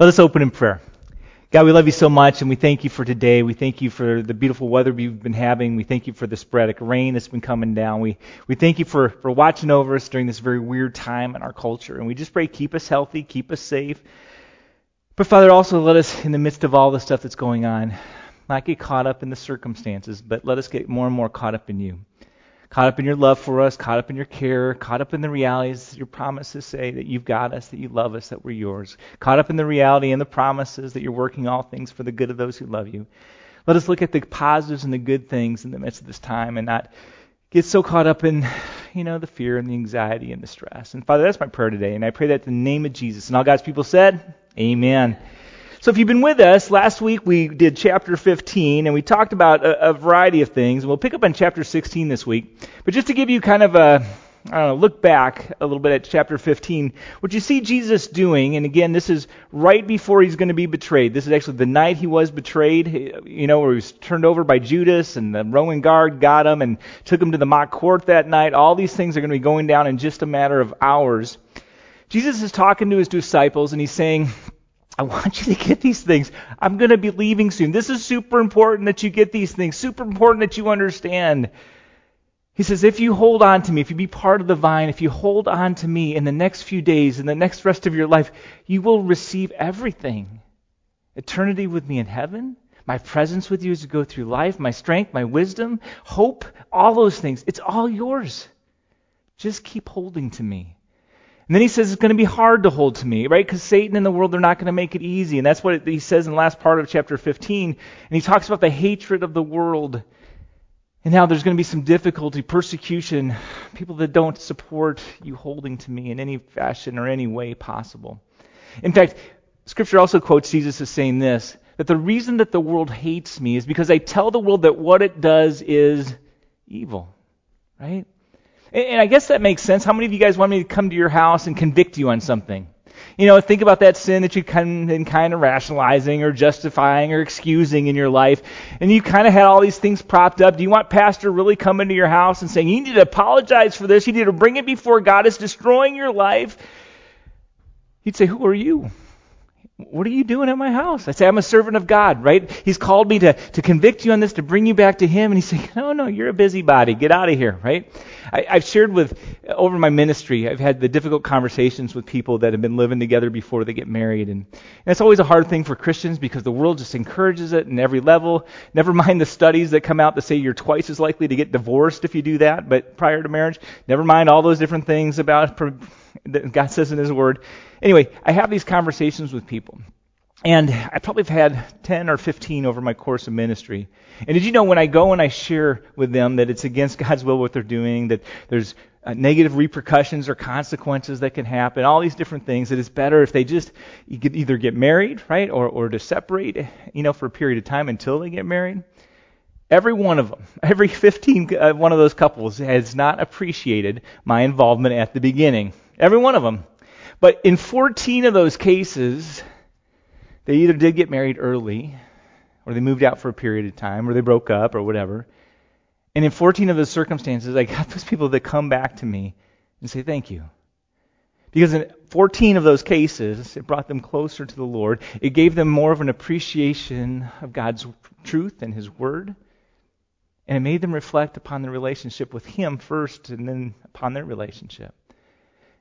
Let us open in prayer. God, we love you so much, and we thank you for today. We thank you for the beautiful weather we've been having. We thank you for the sporadic rain that's been coming down. We, we thank you for, for watching over us during this very weird time in our culture. And we just pray, keep us healthy, keep us safe. But Father, also let us, in the midst of all the stuff that's going on, not get caught up in the circumstances, but let us get more and more caught up in you caught up in your love for us, caught up in your care, caught up in the realities your promises say that you've got us, that you love us, that we're yours, caught up in the reality and the promises that you're working all things for the good of those who love you. Let us look at the positives and the good things in the midst of this time and not get so caught up in, you know, the fear and the anxiety and the stress. And Father, that's my prayer today, and I pray that in the name of Jesus. And all God's people said, Amen. So, if you've been with us, last week we did chapter 15 and we talked about a, a, variety of things. And We'll pick up on chapter 16 this week. But just to give you kind of a I don't know, look back a little bit at chapter 15, what you see Jesus doing, and again, this is right before he's going to be betrayed. This is actually the night he was betrayed, you know, where he was turned over by Judas, and the Roman guard got him and took him to the mock court that night. All these things are going to be going down in just a matter of hours. Jesus is talking to his disciples, and he's saying, I want you to get these things. I'm going to be leaving soon. This is super important that you get these things, super important that you understand. He says, if you hold on to me, if you be part of the vine, if you hold on to me in the next few days, in the next rest of your life, you will receive everything. Eternity with me in heaven, my presence with you as you go through life, my strength, my wisdom, hope, all those things. It's all yours. Just keep holding to me. And then he says it's going to be hard to hold to me, right? Because Satan and the world, they're not going to make it easy. And that's what he says in the last part of chapter 15. And he talks about the hatred of the world and how there's going to be some difficulty, persecution, people that don't support you holding to me in any fashion or any way possible. In fact, Scripture also quotes Jesus as saying this that the reason that the world hates me is because I tell the world that what it does is evil, right? And I guess that makes sense. How many of you guys want me to come to your house and convict you on something? You know, think about that sin that you have been kind of rationalizing or justifying or excusing in your life, and you kind of had all these things propped up. Do you want pastor really coming to your house and saying, you need to apologize for this, you need to bring it before God, it's destroying your life? He'd say, who are you? What are you doing at my house? I say, I'm a servant of God, right? He's called me to, to convict you on this, to bring you back to Him. And he's saying, No, no, you're a busybody. Get out of here, right? I, have shared with, over my ministry, I've had the difficult conversations with people that have been living together before they get married. And, and it's always a hard thing for Christians because the world just encourages it in every level. Never mind the studies that come out that say you're twice as likely to get divorced if you do that, but prior to marriage. Never mind all those different things about that God says in His Word. Anyway, I have these conversations with people. And I probably have had 10 or 15 over my course of ministry. And did you know when I go and I share with them that it's against God's will what they're doing, that there's uh, negative repercussions or consequences that can happen, all these different things, that it's better if they just either get married, right, or, or to separate, you know, for a period of time until they get married? Every one of them, every 15 uh, one of those couples has not appreciated my involvement at the beginning. Every one of them. But in 14 of those cases, they either did get married early, or they moved out for a period of time, or they broke up, or whatever. And in 14 of those circumstances, I got those people that come back to me and say, Thank you. Because in 14 of those cases, it brought them closer to the Lord. It gave them more of an appreciation of God's truth and His Word. And it made them reflect upon their relationship with Him first and then upon their relationship.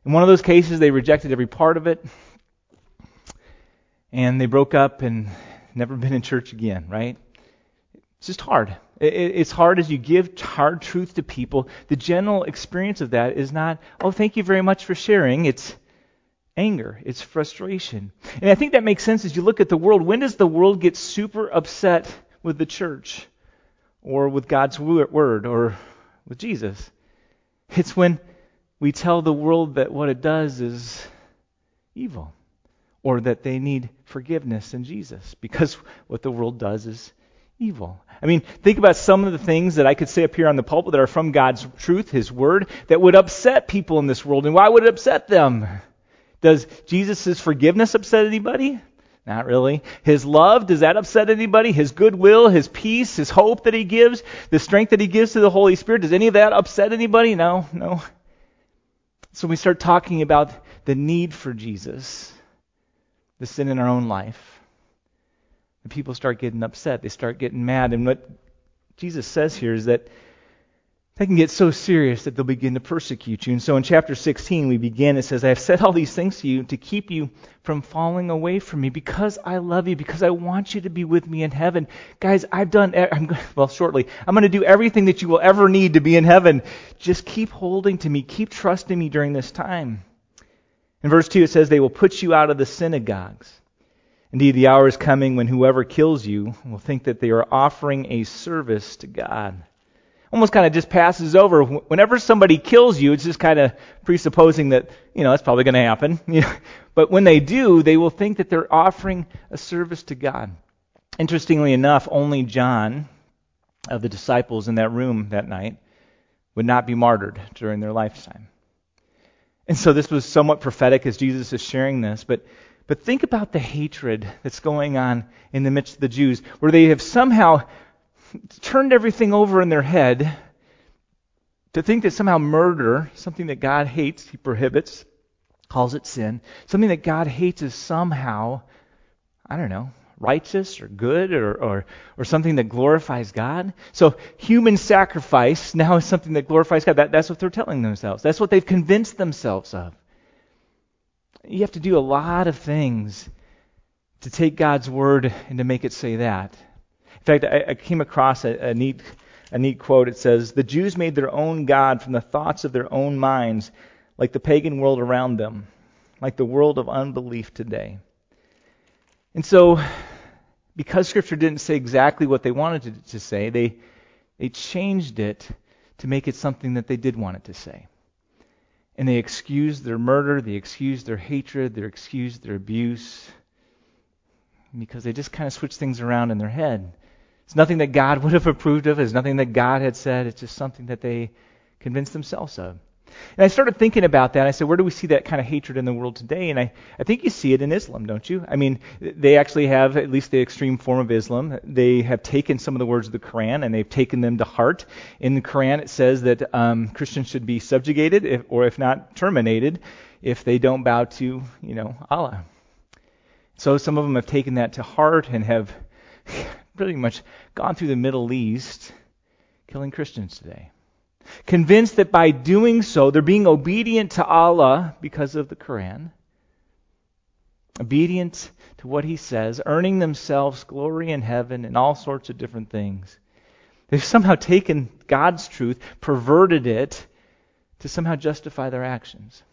In one of those cases, they rejected every part of it, and they broke up and never been in church again, right? It's just hard. It's hard as you give hard truth to people. The general experience of that is not, oh, thank you very much for sharing. It's anger, it's frustration. And I think that makes sense as you look at the world. When does the world get super upset with the church or with God's word or with Jesus? It's when we tell the world that what it does is evil or that they need forgiveness in Jesus because what the world does is evil. I mean, think about some of the things that I could say up here on the pulpit that are from God's truth, His Word, that would upset people in this world. And why would it upset them? Does Jesus' forgiveness upset anybody? Not really. His love, does that upset anybody? His goodwill, his peace, his hope that he gives, the strength that he gives to the Holy Spirit, does any of that upset anybody? No, no. So we start talking about the need for Jesus. the sin in our own life, the people start getting upset. They start getting mad. And what Jesus says here is that they can get so serious that they'll begin to persecute you. And so in chapter 16, we begin, it says, I have said all these things to you to keep you from falling away from me because I love you, because I want you to be with me in heaven. Guys, I've done, I'm, well, shortly, I'm going to do everything that you will ever need to be in heaven. Just keep holding to me, keep trusting me during this time. In verse 2, it says, They will put you out of the synagogues. Indeed, the hour is coming when whoever kills you will think that they are offering a service to God almost kind of just passes over. Whenever somebody kills you, it's just kind of presupposing that, you know, that's probably going to happen. but when they do, they will think that they're offering a service to God. Interestingly enough, only John of the disciples in that room that night would not be martyred during their lifetime. And so this was somewhat prophetic as Jesus is sharing this, but but think about the hatred that's going on in the midst of the Jews, where they have somehow turned everything over in their head to think that somehow murder, something that God hates, He prohibits, calls it sin, something that God hates is somehow, I don't know, righteous or good or, or, or something that glorifies God. So human sacrifice now is something that glorifies God. That, that's what they're telling themselves. That's what they've convinced themselves of. You have to do a lot of things to take God's word and to make it say that. In fact, I, I came across a, a neat a neat quote. It says, The Jews made their own God from the thoughts of their own minds, like the pagan world around them, like the world of unbelief today. And so, because Scripture didn't say exactly what they wanted it to say, they, they changed it to make it something that they did want it to say. And they excused their murder, they excused their hatred, they excused their abuse, because they just kind of switched things around in their head. It's nothing that God would have approved of. It's nothing that God had said. It's just something that they convinced themselves of. And I started thinking about that. I said, where do we see that kind of hatred in the world today? And I, I think you see it in Islam, don't you? I mean, they actually have, at least the extreme form of Islam, they have taken some of the words of the Quran and they've taken them to heart. In the Quran, it says that um, Christians should be subjugated, if, or if not terminated, if they don't bow to, you know, Allah. So some of them have taken that to heart and have pretty much gone through the Middle East killing Christians today. Convinced that by doing so, they're being obedient to Allah because of the Quran, obedient to what He says, earning themselves glory in heaven and all sorts of different things. They've somehow taken God's truth, perverted it to somehow justify their actions.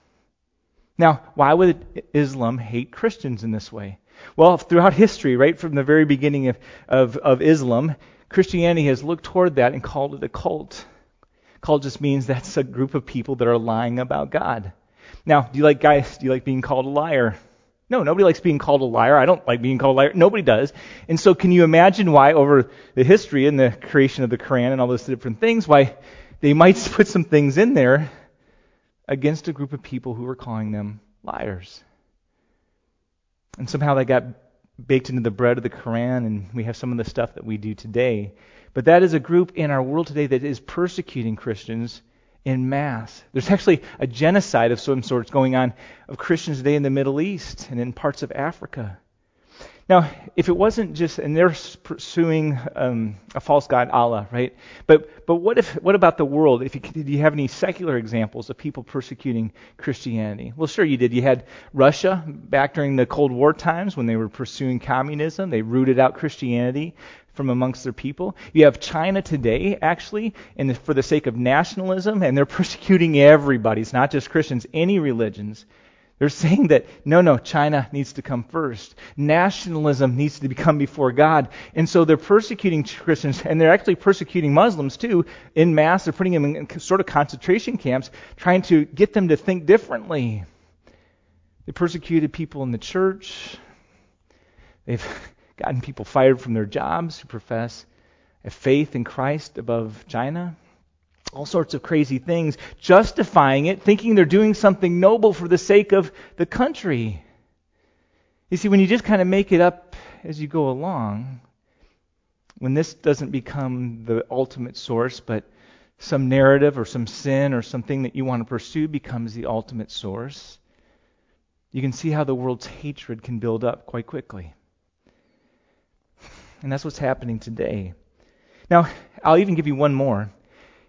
Now, why would Islam hate Christians in this way? Well, throughout history, right from the very beginning of, of, of Islam, Christianity has looked toward that and called it a cult. Cult just means that's a group of people that are lying about God. Now, do you like guys? Do you like being called a liar? No, nobody likes being called a liar. I don't like being called a liar. Nobody does. And so, can you imagine why, over the history and the creation of the Quran and all those different things, why they might put some things in there against a group of people who are calling them liars? And somehow that got baked into the bread of the Quran, and we have some of the stuff that we do today. But that is a group in our world today that is persecuting Christians in mass. There's actually a genocide of some sorts going on of Christians today in the Middle East and in parts of Africa. Now, if it wasn't just, and they're pursuing um, a false god, Allah, right? But but what if what about the world? If you, did you have any secular examples of people persecuting Christianity? Well, sure you did. You had Russia back during the Cold War times when they were pursuing communism. They rooted out Christianity from amongst their people. You have China today, actually, the, for the sake of nationalism, and they're persecuting everybody. It's not just Christians, any religions. They're saying that no, no, China needs to come first. Nationalism needs to become before God. And so they're persecuting Christians, and they're actually persecuting Muslims too, in mass. They're putting them in sort of concentration camps, trying to get them to think differently. They persecuted people in the church. They've gotten people fired from their jobs who profess a faith in Christ above China all sorts of crazy things, justifying it, thinking they're doing something noble for the sake of the country. You see, when you just kind of make it up as you go along, when this doesn't become the ultimate source, but some narrative or some sin or something that you want to pursue becomes the ultimate source, you can see how the world's hatred can build up quite quickly. And that's what's happening today. Now, I'll even give you one more.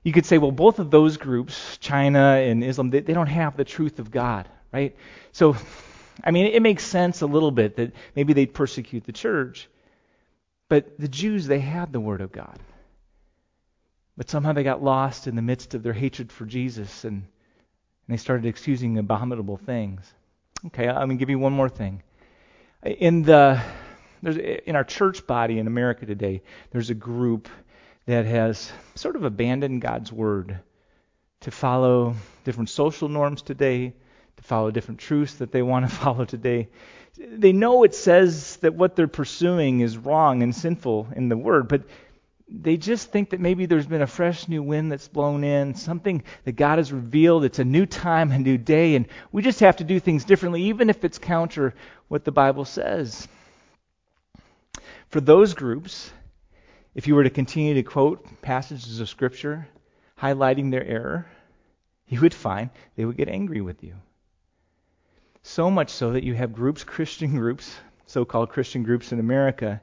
You could say, well, both of those groups, China and Islam, they, they don't have the truth of God, right? So, I mean, it makes sense a little bit that maybe they'd persecute the church. But the Jews, they had the Word of God. But somehow they got lost in the midst of their hatred for Jesus and, and they started excusing abominable things. Okay, I'm going to give you one more thing. In the in our church body in America today, there's a group that has sort of abandoned God's word to follow different social norms today, to follow different truths that they want to follow today. They know it says that what they're pursuing is wrong and sinful in the word, but they just think that maybe there's been a fresh new wind that's blown in, something that God has revealed. It's a new time, a new day, and we just have to do things differently, even if it's counter what the Bible says. For those groups, if you were to continue to quote passages of Scripture highlighting their error, you would find they would get angry with you. So much so that you have groups, Christian groups, so called Christian groups in America,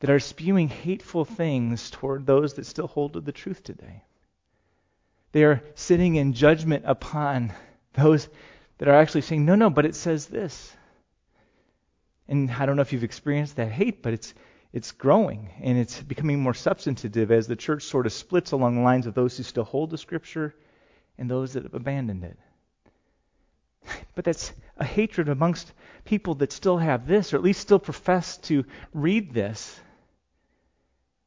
that are spewing hateful things toward those that still hold to the truth today. They are sitting in judgment upon those that are actually saying, no, no, but it says this. And I don't know if you've experienced that hate, but it's it's growing and it's becoming more substantive as the church sort of splits along the lines of those who still hold the scripture and those that have abandoned it. But that's a hatred amongst people that still have this, or at least still profess to read this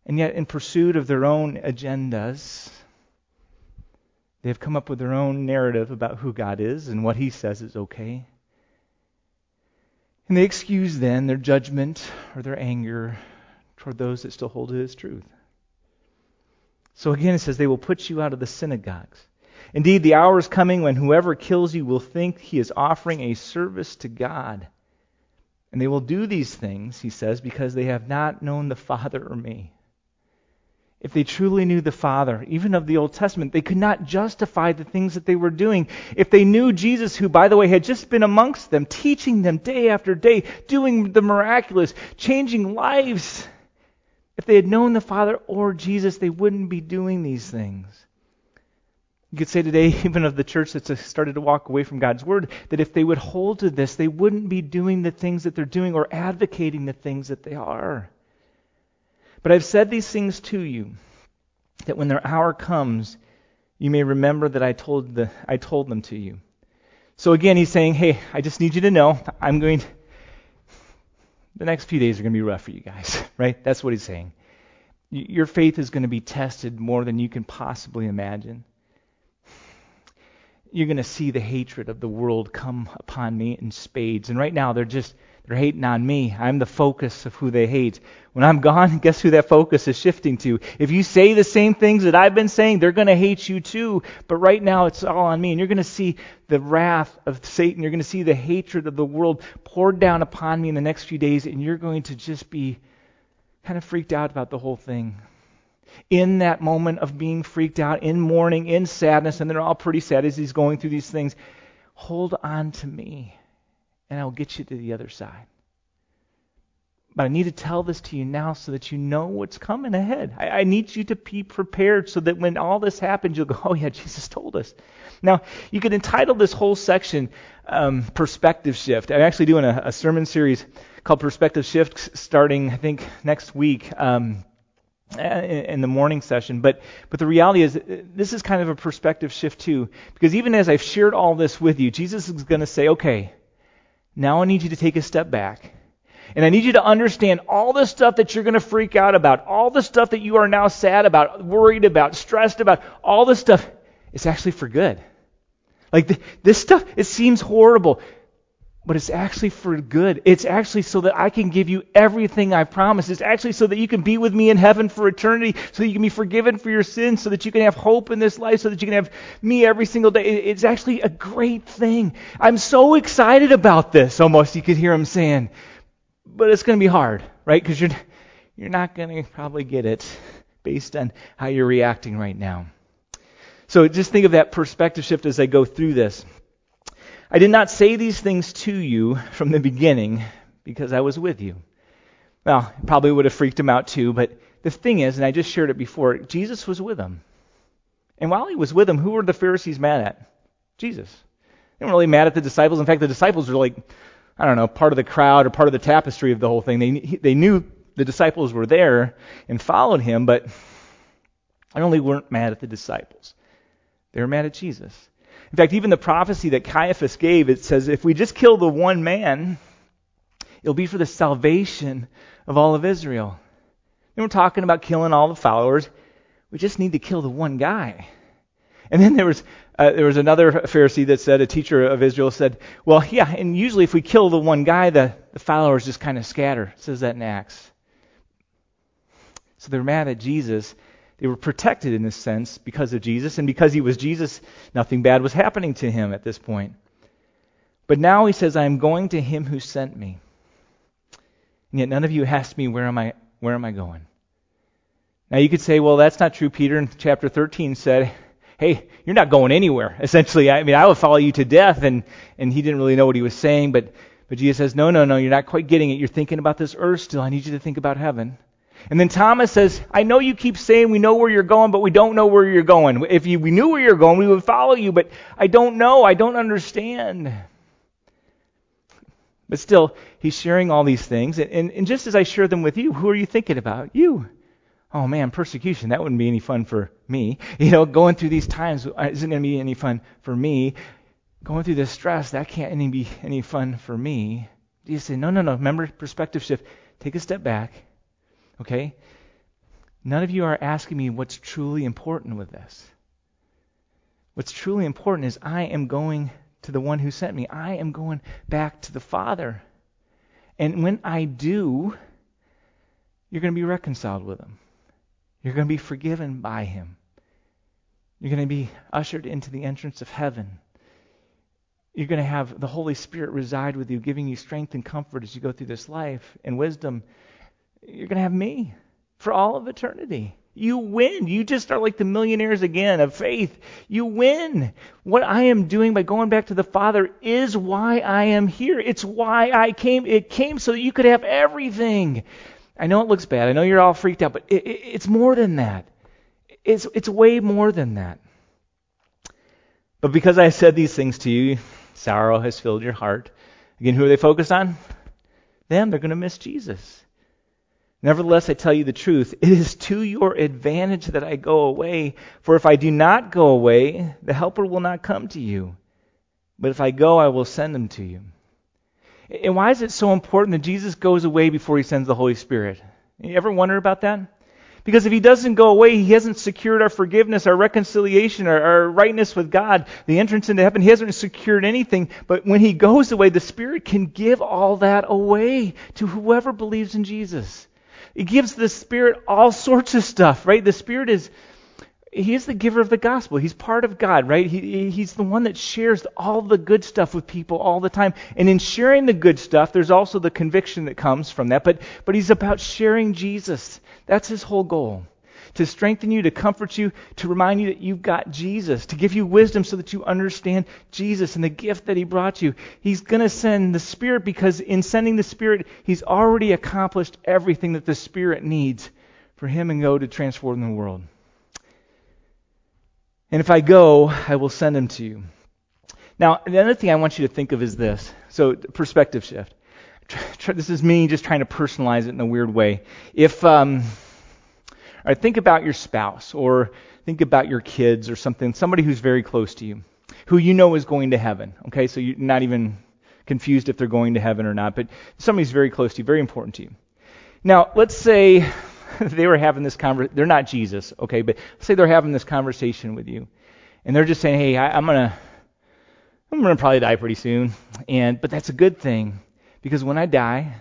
and yet, in pursuit of their own agendas, they have come up with their own narrative about who God is and what He says is okay. And they excuse then their judgment or their anger toward those that still hold to His truth. So again, it says, they will put you out of the synagogues. Indeed, the hour is coming when whoever kills you will think he is offering a service to God. And they will do these things, he says, because they have not known the Father or me. If they truly knew the Father, even of the Old Testament, they could not justify the things that they were doing. If they knew Jesus, who, by the way, had just been amongst them, teaching them day after day, doing the miraculous, changing lives, if they had known the Father or Jesus, they wouldn't be doing these things. You could say today, even of the church that's started to walk away from God's Word, that if they would hold to this, they wouldn't be doing the things that they're doing or advocating the things that they are. But I've said these things to you, that when their hour comes, you may remember that I told, the, I told them to you. So again, he's saying, hey, I just need you to know, I'm going, to, the next few days are going to be rough for you guys, right? That's what he's saying. Your faith is going to be tested more than you can possibly imagine. You're going to see the hatred of the world come upon me in spades. And right now, they're just they're hating on me. I'm the focus of who they hate. When I'm gone, guess who that focus is shifting to? If you say the same things that I've been saying, they're going to hate you too. But right now, it's all on me. And you're going to see the wrath of Satan. You're going to see the hatred of the world poured down upon me in the next few days. And you're going to just be kind of freaked out about the whole thing. In that moment of being freaked out, in mourning, in sadness, and they're all pretty sad as he's going through these things, hold on to me and I'll get you to the other side. But I need to tell this to you now so that you know what's coming ahead. I, I, need you to be prepared so that when all this happens, you'll go, oh, yeah, Jesus told us. Now, you could entitle this whole section um, Perspective Shift. I'm actually doing a, a, sermon series called Perspective Shift starting, I think, next week. Um, Uh, in the morning session. But but the reality is uh, this is kind of a perspective shift too, because even as I've shared all this with you, Jesus is going to say, okay, now I need you to take a step back. And I need you to understand all the stuff that you're going to freak out about, all the stuff that you are now sad about, worried about, stressed about, all this stuff, it's actually for good. Like this stuff, it seems horrible but it's actually for good. It's actually so that I can give you everything I promised. It's actually so that you can be with me in heaven for eternity, so that you can be forgiven for your sins, so that you can have hope in this life, so that you can have me every single day. It's actually a great thing. I'm so excited about this, almost, you could hear him saying. But it's going to be hard, right? Because you're, you're not going to probably get it based on how you're reacting right now. So just think of that perspective shift as I go through this. I did not say these things to you from the beginning because I was with you. Well, probably would have freaked him out too, but the thing is, and I just shared it before, Jesus was with them. And while he was with them, who were the Pharisees mad at? Jesus. They weren't really mad at the disciples. In fact, the disciples were like, I don't know, part of the crowd or part of the tapestry of the whole thing. They, they knew the disciples were there and followed him, but they only weren't mad at the disciples. They were mad at Jesus. In fact, even the prophecy that Caiaphas gave, it says, if we just kill the one man, it'll be for the salvation of all of Israel. And we're talking about killing all the followers. We just need to kill the one guy. And then there was uh, there was another Pharisee that said, a teacher of Israel said, well, yeah, and usually if we kill the one guy, the, the followers just kind of scatter. It says that in Acts. So they're mad at Jesus. They were protected in this sense because of Jesus, and because he was Jesus, nothing bad was happening to him at this point. But now he says, I am going to him who sent me. And yet none of you asked me, where am I, where am I going? Now you could say, well, that's not true. Peter in chapter 13 said, hey, you're not going anywhere. Essentially, I mean, I will follow you to death. And, and he didn't really know what he was saying, but, but Jesus says, no, no, no, you're not quite getting it. You're thinking about this earth still. I need you to think about heaven. And then Thomas says, I know you keep saying we know where you're going, but we don't know where you're going. If you, we knew where you're going, we would follow you, but I don't know. I don't understand. But still, he's sharing all these things. And, and, and just as I share them with you, who are you thinking about? You oh man, persecution, that wouldn't be any fun for me. You know, going through these times uh, isn't going to be any fun for me. Going through this stress, that can't any be any fun for me. You say, no, no, no. Remember, perspective shift. Take a step back. Okay? None of you are asking me what's truly important with this. What's truly important is I am going to the one who sent me. I am going back to the Father. And when I do, you're going to be reconciled with him. You're going to be forgiven by Him. You're going to be ushered into the entrance of heaven. You're going to have the Holy Spirit reside with you, giving you strength and comfort as you go through this life and wisdom. You're going to have me for all of eternity. You win. You just are like the millionaires again of faith. You win. What I am doing by going back to the Father is why I am here. It's why I came. It came so that you could have everything. I know it looks bad. I know you're all freaked out, but it, it, it's more than that. It's, it's way more than that. But because I said these things to you, sorrow has filled your heart. Again, who are they focused on? Them. They're going to miss Jesus. Nevertheless, I tell you the truth. It is to your advantage that I go away. For if I do not go away, the Helper will not come to you. But if I go, I will send him to you. And why is it so important that Jesus goes away before he sends the Holy Spirit? You ever wonder about that? Because if he doesn't go away, he hasn't secured our forgiveness, our reconciliation, our, our, rightness with God, the entrance into heaven. He hasn't secured anything. But when he goes away, the Spirit can give all that away to whoever believes in Jesus. It gives the Spirit all sorts of stuff, right? The Spirit is he is the giver of the gospel. He's part of God, right? He, he's the one that shares all the good stuff with people all the time. And in sharing the good stuff, there's also the conviction that comes from that. But, but he's about sharing Jesus. That's his whole goal. To strengthen you, to comfort you, to remind you that you've got Jesus, to give you wisdom so that you understand Jesus and the gift that he brought you. He's going to send the Spirit because in sending the Spirit, he's already accomplished everything that the Spirit needs for him and go to transform the world. And if I go, I will send him to you. Now, the other thing I want you to think of is this. So, perspective shift. This is me just trying to personalize it in a weird way. If, um, think about your spouse, or think about your kids, or something, somebody who's very close to you, who you know is going to heaven. Okay, so you're not even confused if they're going to heaven or not, but somebody's very close to you, very important to you. Now, let's say they were having this conversation. They're not Jesus, okay, but let's say they're having this conversation with you, and they're just saying, "Hey, I, I'm gonna, I'm gonna probably die pretty soon," and but that's a good thing because when I die,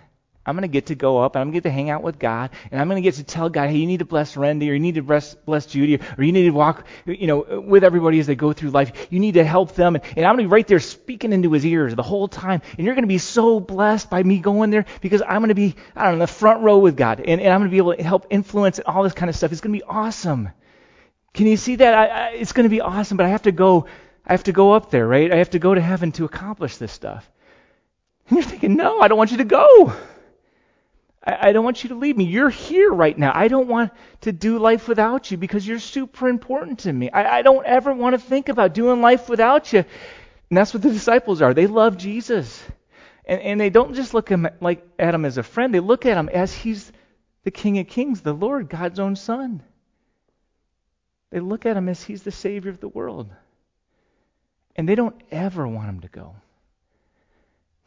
I'm going to get to go up and I'm going to get to hang out with God and I'm going to get to tell God, hey, you need to bless Randy or you need to bless, bless Judy or you need to walk, you know, with everybody as they go through life. You need to help them. And, and I'm going to be right there speaking into his ears the whole time. And you're going to be so blessed by me going there because I'm going to be, I don't know, in the front row with God and, and I'm going to be able to help influence and all this kind of stuff. It's going to be awesome. Can you see that? I, I, it's going to be awesome, but I have to go I have to go up there, right? I have to go to heaven to accomplish this stuff. And you're thinking, no, I don't want you to go. I, I don't want you to leave me. You're here right now. I don't want to do life without you because you're super important to me. I, I don't ever want to think about doing life without you. And that's what the disciples are. They love Jesus. And, and they don't just look at him, like, at him as a friend, they look at him as he's the King of Kings, the Lord, God's own Son. They look at him as he's the Savior of the world. And they don't ever want him to go.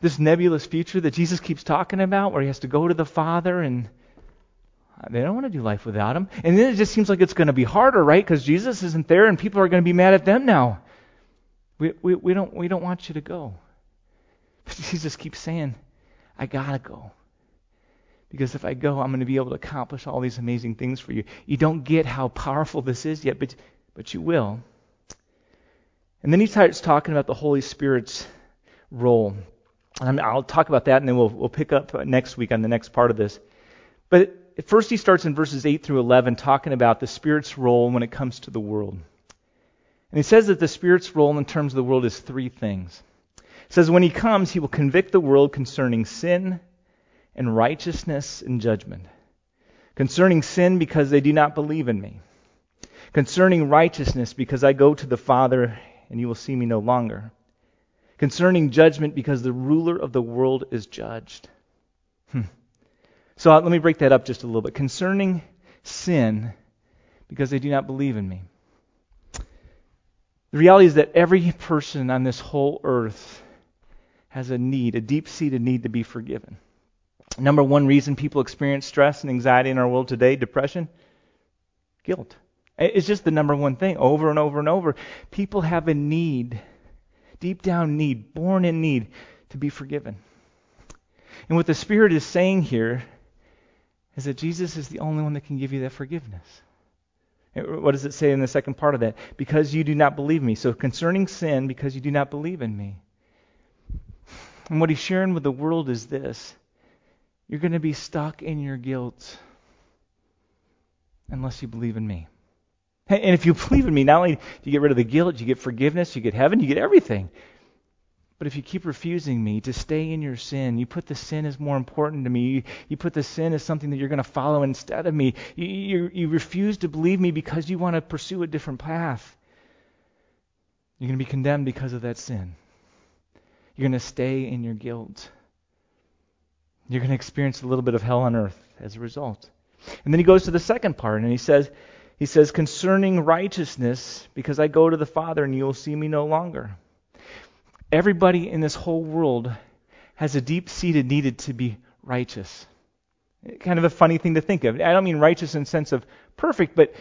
This nebulous future that Jesus keeps talking about, where he has to go to the Father, and they don't want to do life without him. And then it just seems like it's going to be harder, right? Because Jesus isn't there, and people are going to be mad at them now. We, we, we, don't, we don't want you to go. But Jesus keeps saying, I got to go. Because if I go, I'm going to be able to accomplish all these amazing things for you. You don't get how powerful this is yet, but, but you will. And then he starts talking about the Holy Spirit's role. And I'll talk about that, and then we'll, we'll pick up next week on the next part of this. But first, he starts in verses 8 through 11 talking about the Spirit's role when it comes to the world. And he says that the Spirit's role in terms of the world is three things. It says, When he comes, he will convict the world concerning sin and righteousness and judgment. Concerning sin, because they do not believe in me. Concerning righteousness, because I go to the Father and you will see me no longer. Concerning judgment, because the ruler of the world is judged. Hmm. So uh, let me break that up just a little bit. Concerning sin, because they do not believe in me. The reality is that every person on this whole earth has a need, a deep seated need to be forgiven. Number one reason people experience stress and anxiety in our world today depression, guilt. It's just the number one thing over and over and over. People have a need, deep down need, born in need to be forgiven. And what the Spirit is saying here is that Jesus is the only one that can give you that forgiveness. What does it say in the second part of that? Because you do not believe me. So concerning sin, because you do not believe in me. And what he's sharing with the world is this you're going to be stuck in your guilt unless you believe in me. And if you believe in me, not only do you get rid of the guilt, you get forgiveness, you get heaven, you get everything. But if you keep refusing me to stay in your sin, you put the sin as more important to me. You, you put the sin as something that you're going to follow instead of me. You, you, you refuse to believe me because you want to pursue a different path. You're going to be condemned because of that sin. You're going to stay in your guilt. You're going to experience a little bit of hell on earth as a result. And then he goes to the second part and he says, he says, concerning righteousness, because I go to the Father and you will see me no longer. Everybody in this whole world has a deep seated need to be righteous. Kind of a funny thing to think of. I don't mean righteous in the sense of perfect, but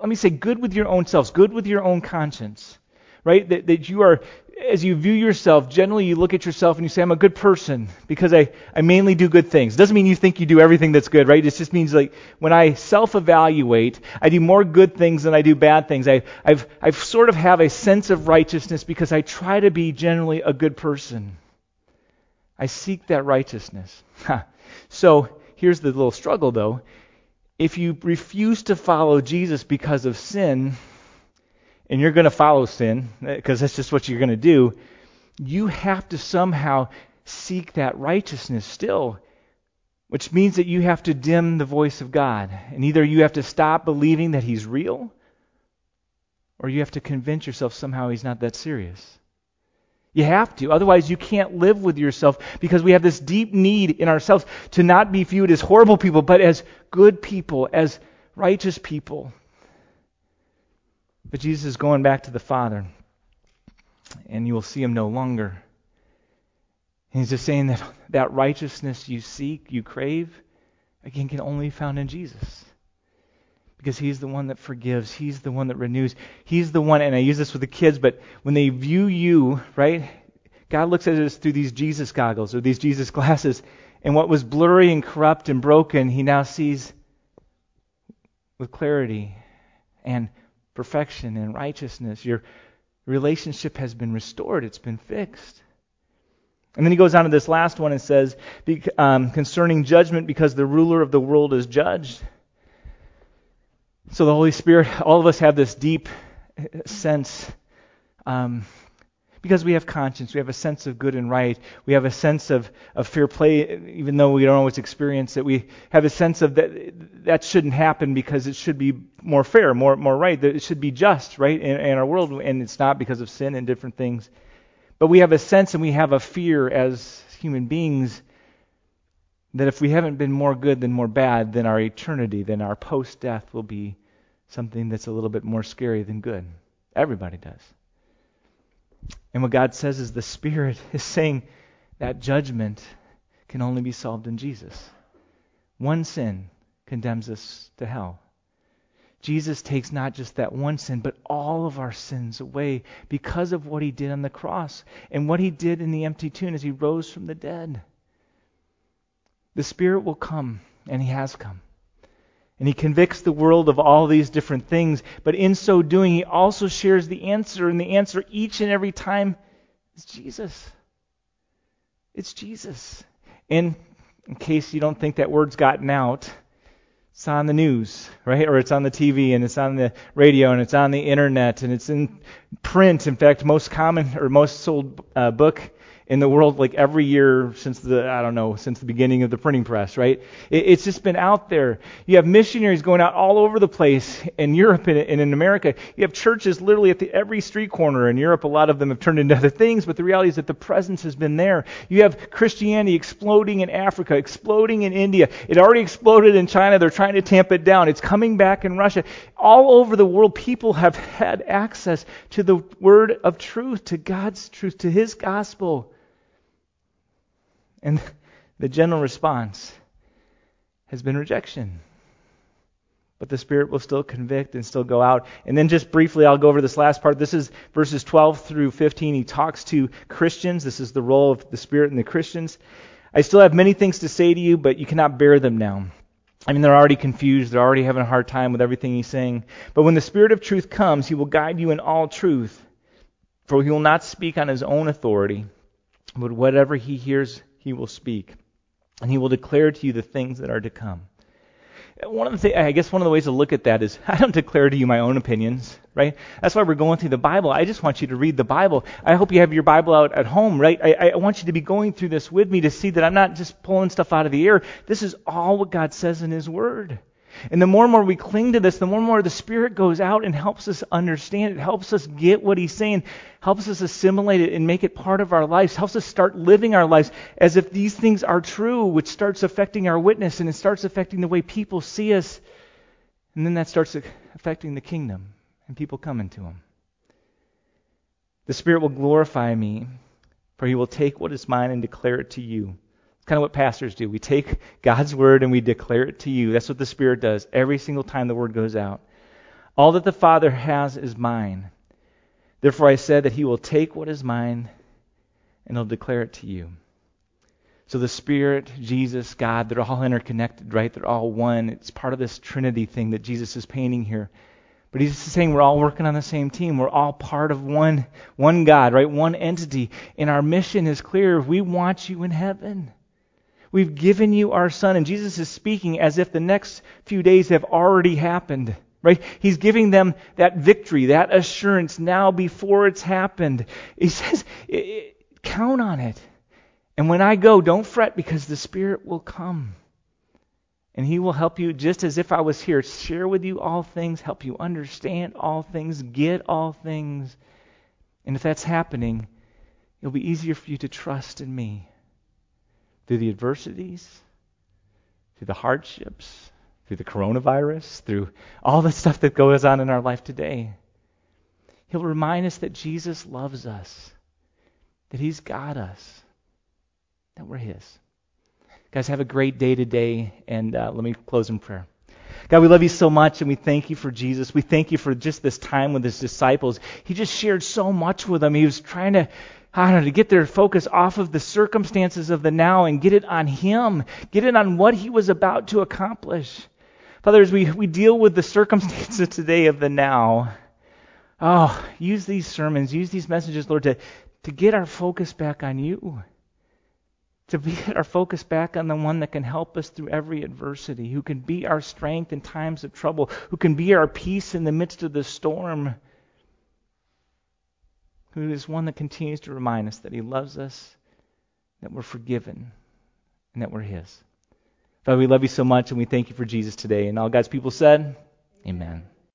let me say good with your own selves, good with your own conscience. Right? That, that you are as you view yourself, generally you look at yourself and you say, I'm a good person because I, I mainly do good things. It doesn't mean you think you do everything that's good, right? It just means like when I self evaluate, I do more good things than I do bad things. I, I've, I've sort of have a sense of righteousness because I try to be generally a good person. I seek that righteousness. so here's the little struggle though. If you refuse to follow Jesus because of sin, and you're going to follow sin, eh, because that's just what you're going to do, you have to somehow seek that righteousness still, which means that you have to dim the voice of God. And either you have to stop believing that He's real, or you have to convince yourself somehow He's not that serious. You have to. Otherwise, you can't live with yourself because we have this deep need in ourselves to not be viewed as horrible people, but as good people, as righteous people. But Jesus is going back to the Father, and you will see him no longer. And he's just saying that that righteousness you seek, you crave, again, can only be found in Jesus. Because he's the one that forgives, he's the one that renews, he's the one, and I use this with the kids, but when they view you, right, God looks at us through these Jesus goggles or these Jesus glasses, and what was blurry and corrupt and broken, he now sees with clarity and perfection and righteousness. Your relationship has been restored, it's been fixed. And then he goes on to this last one and says, um, concerning judgment, because the ruler of the world is judged. So the Holy Spirit, all of us have this deep sense Um, because we have conscience, we have a sense of good and right, we have a sense of, of fair play, even though we don't always experience it. We have a sense of that that shouldn't happen because it should be more fair, more more right, that it should be just, right, in, in our world, and it's not because of sin and different things. But we have a sense and we have a fear as human beings that if we haven't been more good than more bad, then our eternity, then our post death will be something that's a little bit more scary than good. Everybody does. And what God says is the Spirit is saying that judgment can only be solved in Jesus. One sin condemns us to hell. Jesus takes not just that one sin, but all of our sins away because of what he did on the cross and what he did in the empty tomb as he rose from the dead. The Spirit will come, and he has come. And he convicts the world of all these different things, but in so doing, he also shares the answer, and the answer each and every time is Jesus. It's Jesus. And in case you don't think that word's gotten out, it's on the news, right? Or it's on the TV and it's on the radio and it's on the internet and it's in print. In fact, most common or most sold uh, book in the world like every year since the I don't know since the beginning of the printing press, right? It, it's just been out there. You have missionaries going out all over the place in Europe and, and in America. You have churches literally at the, every street corner in Europe. A lot of them have turned into other things, but the reality is that the presence has been there. You have Christianity exploding in Africa, exploding in India. It already exploded in China. They're trying to tamp it down. It's coming back in Russia. All over the world, people have had access to the word of truth, to God's truth, to His gospel. And the general response has been rejection. But the Spirit will still convict and still go out. And then, just briefly, I'll go over this last part. This is verses 12 through 15. He talks to Christians. This is the role of the Spirit in the Christians. I still have many things to say to you, but you cannot bear them now. I mean, they're already confused. They're already having a hard time with everything he's saying. But when the Spirit of truth comes, he will guide you in all truth. For he will not speak on his own authority, but whatever he hears he will speak, and he will declare to you the things that are to come. One of the things, I guess one of the ways to look at that is I don't declare to you my own opinions, right? That's why we're going through the Bible. I just want you to read the Bible. I hope you have your Bible out at home, right? I, I want you to be going through this with me to see that I'm not just pulling stuff out of the air. This is all what God says in His Word. And the more and more we cling to this, the more and more the Spirit goes out and helps us understand it, helps us get what He's saying, helps us assimilate it and make it part of our lives, helps us start living our lives as if these things are true, which starts affecting our witness and it starts affecting the way people see us. And then that starts affecting the kingdom and people coming to Him. The Spirit will glorify me, for He will take what is mine and declare it to you kind of what pastors do. We take God's word and we declare it to you. That's what the Spirit does every single time the word goes out. All that the Father has is mine. Therefore, I said that He will take what is mine and He'll declare it to you. So the Spirit, Jesus, God, they're all interconnected, right? They're all one. It's part of this Trinity thing that Jesus is painting here. But he's saying we're all working on the same team. We're all part of one, one God, right? One entity. And our mission is clear. We want you in heaven. We've given you our Son. And Jesus is speaking as if the next few days have already happened. Right? He's giving them that victory, that assurance now before it's happened. He says, count on it. And when I go, don't fret because the Spirit will come. And He will help you just as if I was here, share with you all things, help you understand all things, get all things. And if that's happening, it'll be easier for you to trust in me through the adversities, through the hardships, through the coronavirus, through all the stuff that goes on in our life today. He'll remind us that Jesus loves us, that He's got us, that we're His. Guys, have a great day today, and uh, let me close in prayer. God, we love you so much, and we thank you for Jesus. We thank you for just this time with his disciples. He just shared so much with them. He was trying to I don't know, to get their focus off of the circumstances of the now and get it on Him, get it on what He was about to accomplish. Father, as we, we deal with the circumstances today of the now, oh, use these sermons, use these messages, Lord, to, to get our focus back on you. To get our focus back on the one that can help us through every adversity, who can be our strength in times of trouble, who can be our peace in the midst of the storm who is one that continues to remind us that He loves us, that we're forgiven, and that we're His. Father, we love you so much, and we thank you for Jesus today. And all God's people said, Amen.